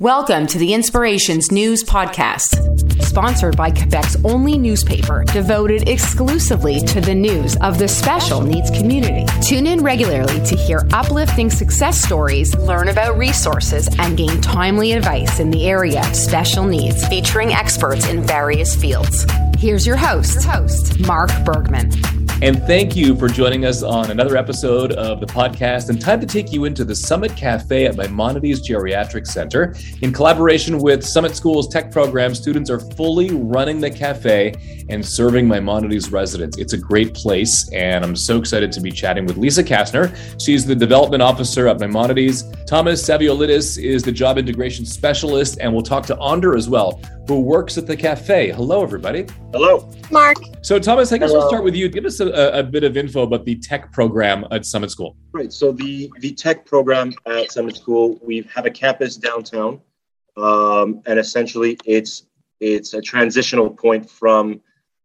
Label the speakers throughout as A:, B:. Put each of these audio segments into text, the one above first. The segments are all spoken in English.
A: Welcome to the Inspirations News Podcast, sponsored by Quebec's only newspaper devoted exclusively to the news of the special needs community. Tune in regularly to hear uplifting success stories, learn about resources, and gain timely advice in the area of special needs, featuring experts in various fields. Here's your host, your host Mark Bergman.
B: And thank you for joining us on another episode of the podcast and time to take you into the Summit Cafe at Maimonides Geriatric Center. In collaboration with Summit School's tech program, students are fully running the cafe and serving Maimonides residents. It's a great place, and I'm so excited to be chatting with Lisa Kastner. She's the development officer at Maimonides. Thomas Saviolidis is the job integration specialist, and we'll talk to Onder as well, who works at the cafe. Hello, everybody.
C: Hello.
D: Mark.
B: So, Thomas, I guess Hello. we'll start with you. Give us a, a, bit of info about the tech program at Summit School.
C: Right. So, the, the tech program at Summit School, we have a campus downtown, um, and essentially it's it's a transitional point from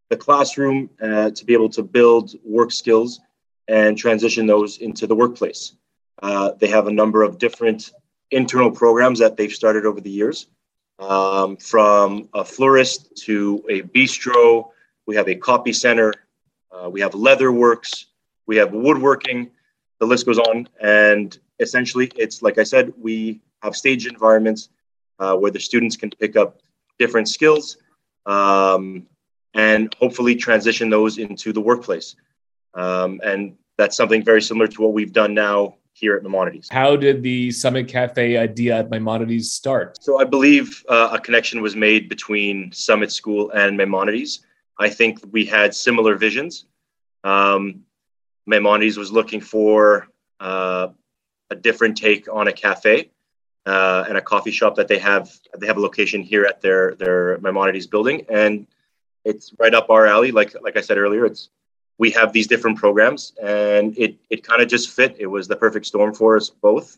C: the classroom uh, to be able to build work skills and transition those into the workplace. Uh, they have a number of different internal programs that they've started over the years um, from a florist to a bistro. We have a copy center. Uh, we have leather works. We have woodworking. The list goes on. And essentially, it's like I said, we have stage environments uh, where the students can pick up different skills um, and hopefully transition those into the workplace. Um, and that's something very similar to what we've done now here at Maimonides.
B: How did the Summit Cafe idea at Maimonides start?
C: So I believe uh, a connection was made between Summit School and Maimonides. I think we had similar visions. Um, Maimonides was looking for uh, a different take on a cafe uh, and a coffee shop that they have. They have a location here at their their Maimonides building, and it's right up our alley. Like like I said earlier, it's we have these different programs, and it it kind of just fit. It was the perfect storm for us both.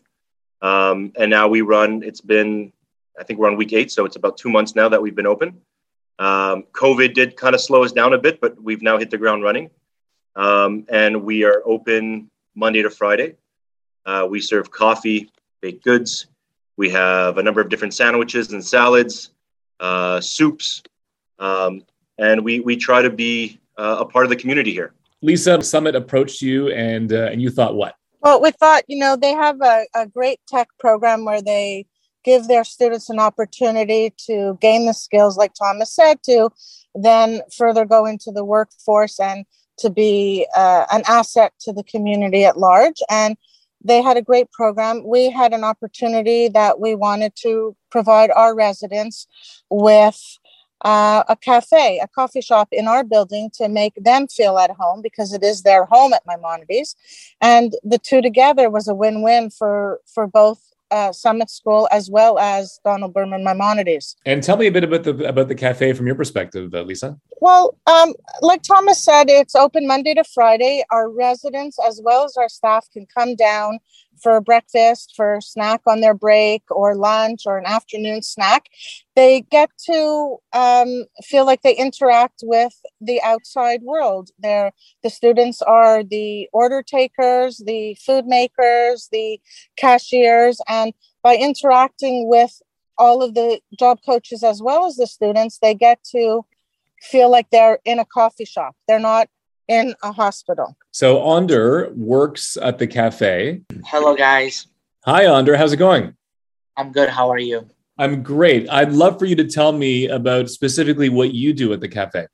C: Um, and now we run. It's been, I think we're on week eight, so it's about two months now that we've been open. Um, COVID did kind of slow us down a bit, but we've now hit the ground running. Um, and we are open Monday to Friday. Uh, we serve coffee, baked goods. We have a number of different sandwiches and salads, uh, soups, um, and we we try to be uh, a part of the community here.
B: Lisa, Summit approached you and uh, and you thought what?
D: Well, we thought, you know, they have a, a great tech program where they give their students an opportunity to gain the skills, like Thomas said, to then further go into the workforce and to be uh, an asset to the community at large. And they had a great program. We had an opportunity that we wanted to provide our residents with uh, a cafe, a coffee shop in our building to make them feel at home because it is their home at Maimonides. And the two together was a win-win for for both uh, Summit School as well as Donald Berman Maimonides.
B: And tell me a bit about the about the cafe from your perspective, uh, Lisa.
D: Well, um, like Thomas said, it's open Monday to Friday. Our residents as well as our staff can come down for breakfast, for snack on their break, or lunch, or an afternoon snack. They get to um, feel like they interact with the outside world. They're, the students are the order takers, the food makers, the cashiers, and by interacting with all of the job coaches as well as the students, they get to feel like they're in a coffee shop. They're not in a hospital.
B: So Onder works at the cafe.
E: Hello, guys.
B: Hi, Onder. How's it going?
E: I'm good. How are you?
B: I'm great. I'd love for you to tell me about specifically what you do at the cafe.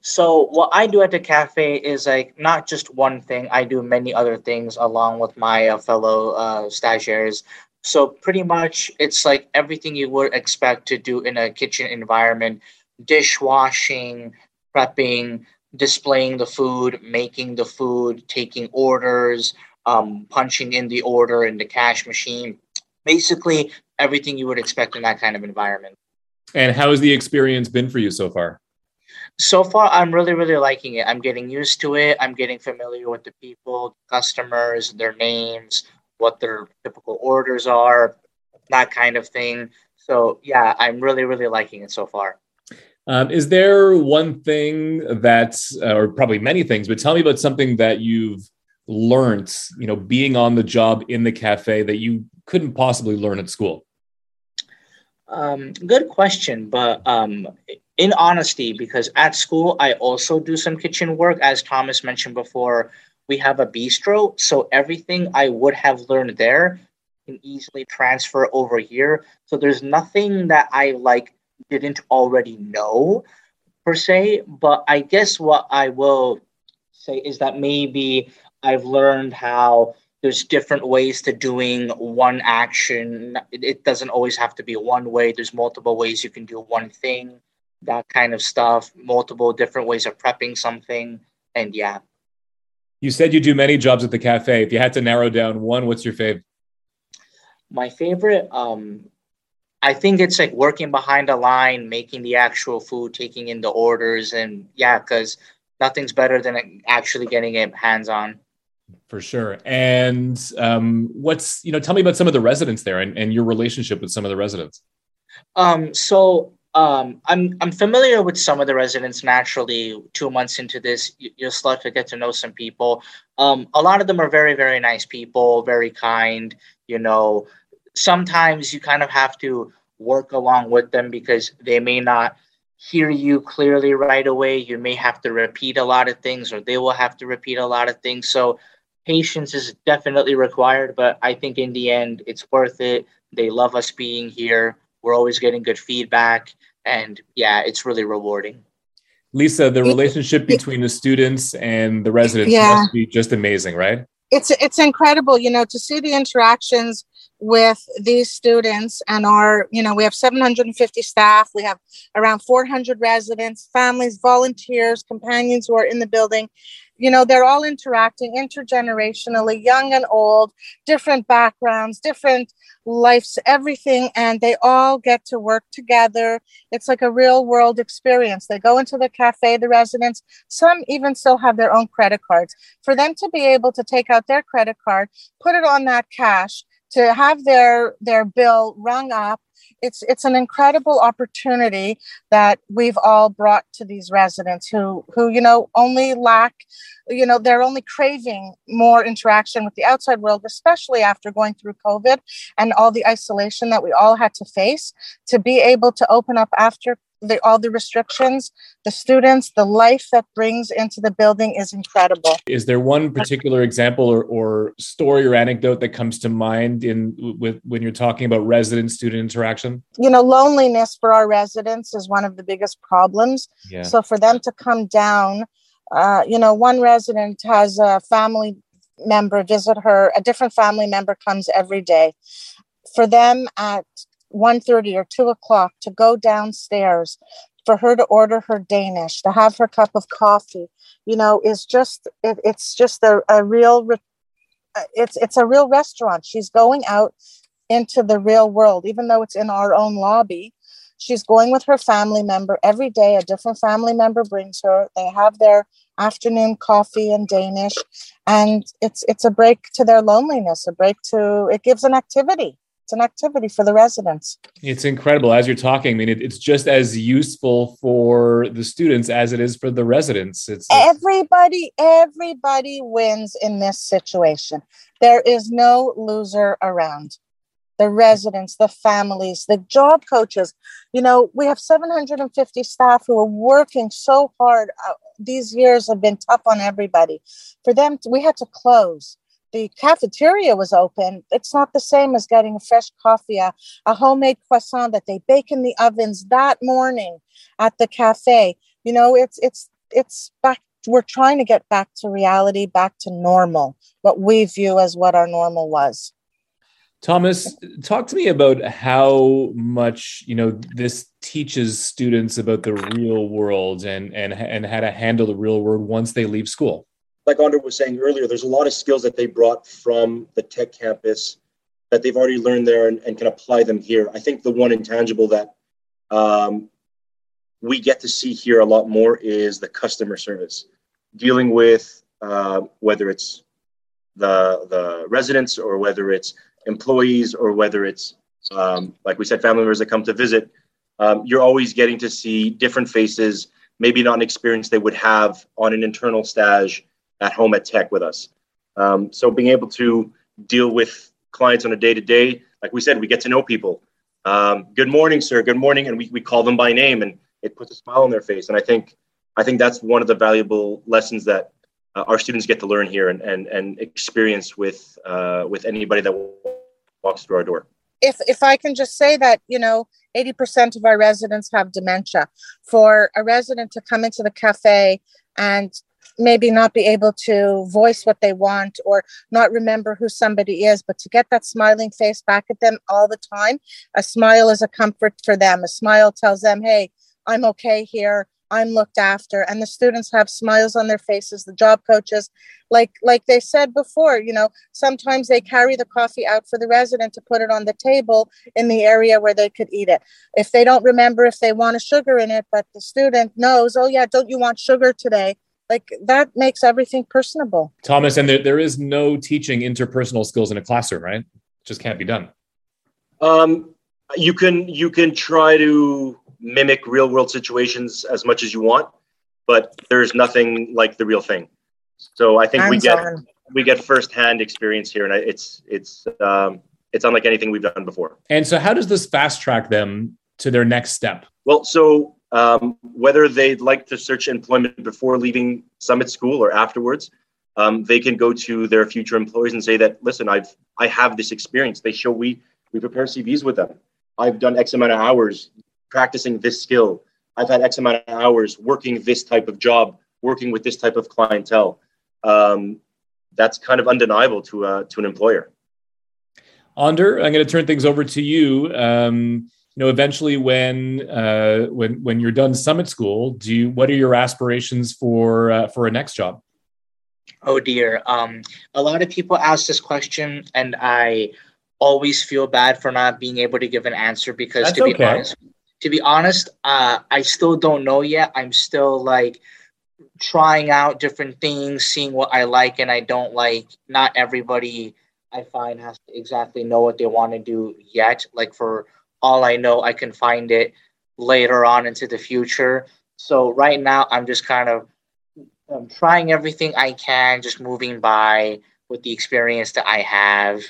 E: So, what I do at the cafe is like not just one thing. I do many other things along with my uh, fellow uh, stagiaires. So, pretty much, it's like everything you would expect to do in a kitchen environment dishwashing, prepping, displaying the food, making the food, taking orders, um, punching in the order in the cash machine. Basically, everything you would expect in that kind of environment.
B: And how has the experience been for you so far?
E: So far, I'm really, really liking it. I'm getting used to it. I'm getting familiar with the people, customers, their names, what their typical orders are, that kind of thing. So, yeah, I'm really, really liking it so far.
B: Um, is there one thing that, uh, or probably many things, but tell me about something that you've learned, you know, being on the job in the cafe that you couldn't possibly learn at school?
E: Um, good question, but um, in honesty, because at school I also do some kitchen work, as Thomas mentioned before. We have a bistro, so everything I would have learned there can easily transfer over here. So there's nothing that I like didn't already know per se. But I guess what I will say is that maybe I've learned how there's different ways to doing one action. It doesn't always have to be one way. There's multiple ways you can do one thing, that kind of stuff, multiple different ways of prepping something. And yeah.
B: You said you do many jobs at the cafe. If you had to narrow down one, what's your favorite?
E: My favorite, um, I think it's like working behind the line, making the actual food, taking in the orders, and yeah, because nothing's better than actually getting it hands on.
B: For sure. And um, what's, you know, tell me about some of the residents there and, and your relationship with some of the residents.
E: Um, so um, I'm, I'm familiar with some of the residents naturally. Two months into this, you, you'll start to get to know some people. Um, a lot of them are very, very nice people, very kind. You know, sometimes you kind of have to work along with them because they may not hear you clearly right away. You may have to repeat a lot of things, or they will have to repeat a lot of things. So patience is definitely required, but I think in the end, it's worth it. They love us being here. We're always getting good feedback. And yeah, it's really rewarding.
B: Lisa, the relationship between the students and the residents yeah. must be just amazing, right?
D: It's it's incredible, you know, to see the interactions with these students and our you know we have 750 staff. We have around 400 residents families volunteers companions who are in the building. You know they're all interacting intergenerationally young and old different backgrounds different lives everything and they all get to work together. It's like a real world experience. They go into the cafe the residents some even still have their own credit cards. For them to be able to take out their credit card put it on that cash to have their their bill rung up it's it's an incredible opportunity that we've all brought to these residents who who you know only lack you know they're only craving more interaction with the outside world especially after going through covid and all the isolation that we all had to face to be able to open up after the, all the restrictions, the students, the life that brings into the building is incredible.
B: Is there one particular example or, or story or anecdote that comes to mind in with when you're talking about resident student interaction?
D: You know, loneliness for our residents is one of the biggest problems. Yeah. So for them to come down, uh, you know, one resident has a family member visit her, a different family member comes every day. For them at 1.30 or 2 o'clock to go downstairs for her to order her danish to have her cup of coffee. You know is just it, it's just a, a real re- it's it's a real restaurant. She's going out into the real world. Even though it's in our own lobby she's going with her family member every day. A different family member brings her. They have their afternoon coffee and danish. And it's it's a break to their loneliness a break to it gives an activity it's an activity for the residents.
B: It's incredible. As you're talking, I mean, it, it's just as useful for the students as it is for the residents. It's
D: everybody, everybody wins in this situation. There is no loser around. The residents, the families, the job coaches. You know, we have 750 staff who are working so hard. Uh, these years have been tough on everybody. For them, we had to close the cafeteria was open, it's not the same as getting a fresh coffee, a, a homemade croissant that they bake in the ovens that morning at the cafe. You know, it's it's it's back. We're trying to get back to reality, back to normal, what we view as what our normal was.
B: Thomas, talk to me about how much you know this teaches students about the real world and and and how to handle the real world once they leave school
C: like Andre was saying earlier, there's a lot of skills that they brought from the tech campus that they've already learned there and, and can apply them here. I think the one intangible that um, we get to see here a lot more is the customer service, dealing with uh, whether it's the the residents or whether it's employees or whether it's um, like we said, family members that come to visit. Um, you're always getting to see different faces, maybe not an experience they would have on an internal stage at home at tech with us. Um, so being able to deal with clients on a day to day, like we said, we get to know people. um, "Good morning, sir. Good morning," and we, we call them by name, and it puts a smile on their face. And I think I think that's one of the valuable lessons that uh, our students get to learn here and and, and experience with uh, with anybody that walks through our door.
D: If if I can just say that, you know, 80% of our residents have dementia. For a resident to come into the cafe and maybe not be able to voice what they want or not remember who somebody is, but to get that smiling face back at them all the time, a smile is a comfort for them. A smile tells them, hey, I'm okay here. I'm looked after. And the students have smiles on their faces the job coaches. Like like they said before you know sometimes they carry the coffee out for the resident to put it on the table in the area where they could eat it. If they don't remember if they want a sugar in it but the student knows oh yeah don't you want sugar today like that makes everything personable
B: thomas and there, there is no teaching interpersonal skills in a classroom right it just can't be done
C: um you can you can try to mimic real world situations as much as you want, but there's nothing like the real thing. So I think Hands we get on. we get firsthand experience here, and it's it's um, it's unlike anything we've done before.
B: And so, how does this fast track them to their next step?
C: Well, so um, whether they'd like to search employment before leaving Summit School or afterwards, um, they can go to their future employers and say that, listen, I've I have this experience. They show we we prepare CVs with them. I've done X amount of hours practicing this skill. I've had X amount of hours working this type of job, working with this type of clientele. Um, that's kind of undeniable to uh, to an employer.
B: Ander, I'm going to turn things over to you. Um, you know, eventually, when uh, when when you're done summit school, do you what are your aspirations for uh, for a next job?
E: Oh dear, um, a lot of people ask this question, and I always feel bad for not being able to give an answer because, That's to be okay. honest, to be honest, uh, I still don't know yet. I'm still like trying out different things, seeing what I like and I don't like. Not everybody I find has to exactly know what they want to do yet. Like for all I know, I can find it later on into the future. So right now, I'm just kind of I'm trying everything I can, just moving by with the experience that I have,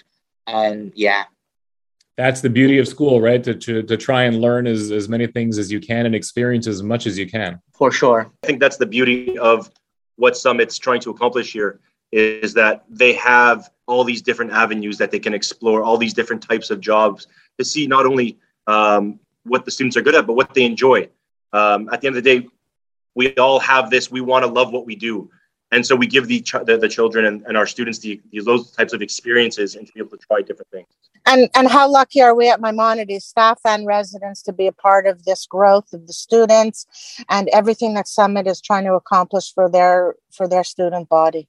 E: and yeah,
B: that's the beauty of school, right? To, to, to try and learn as, as many things as you can and experience as much as you can.
E: For sure.
C: I think that's the beauty of what Summit's trying to accomplish here is that they have all these different avenues that they can explore, all these different types of jobs to see not only um, what the students are good at, but what they enjoy. Um, at the end of the day, we all have this. We want to love what we do. And so we give the ch- the, the, children and, and our students the, those types of experiences and to be able to try different things.
D: And and how lucky are we at maimonides staff and residents to be a part of this growth of the students and everything that summit is trying to accomplish for their for their student body?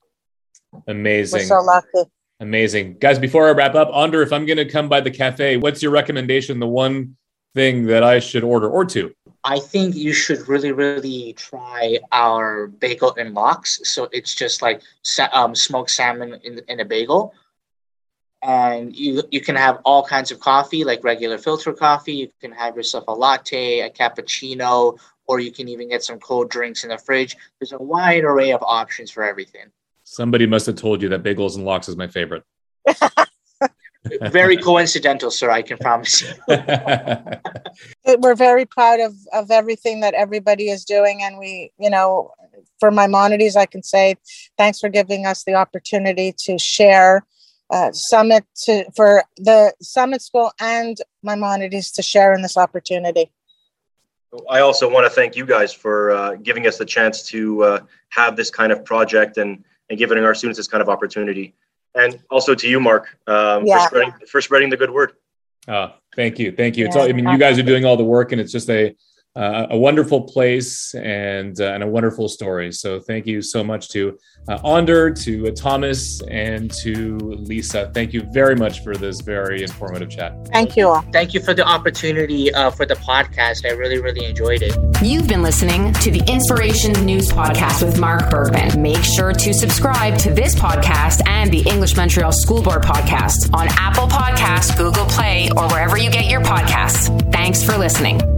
B: Amazing.
D: We're so lucky
B: amazing guys before i wrap up Ander if i'm going to come by the cafe what's your recommendation the one thing that i should order or two
E: I think you should really, really try our bagel and lox. So it's just like um, smoked salmon in, in a bagel. And you, you can have all kinds of coffee, like regular filter coffee. You can have yourself a latte, a cappuccino, or you can even get some cold drinks in the fridge. There's a wide array of options for everything.
B: Somebody must have told you that bagels and lox is my favorite.
E: very coincidental, sir. I can promise you.
D: We're very proud of of everything that everybody is doing, and we, you know, for Maimonides, I can say thanks for giving us the opportunity to share uh, summit to for the summit school and Maimonides to share in this opportunity.
C: I also want to thank you guys for uh, giving us the chance to uh, have this kind of project and and giving our students this kind of opportunity and also to you, Mark, um, yeah. for spreading for spreading the good word.
B: Oh, thank you, thank you. Yeah, it's all, I mean, you guys are doing all the work, and it's just a uh, a wonderful place and uh, and a wonderful story. So thank you so much to uh, Ander, to uh, Thomas, and to Lisa. Thank you very much for this very informative chat.
D: Thank you all.
E: Thank you for the opportunity uh, for the podcast. I really really enjoyed it.
A: You've been listening to the Inspirations News Podcast with Mark Bergman. Make sure to subscribe to this podcast and the English Montreal School Board podcast on Apple Podcasts, Google Play, or wherever you get your podcasts. Thanks for listening.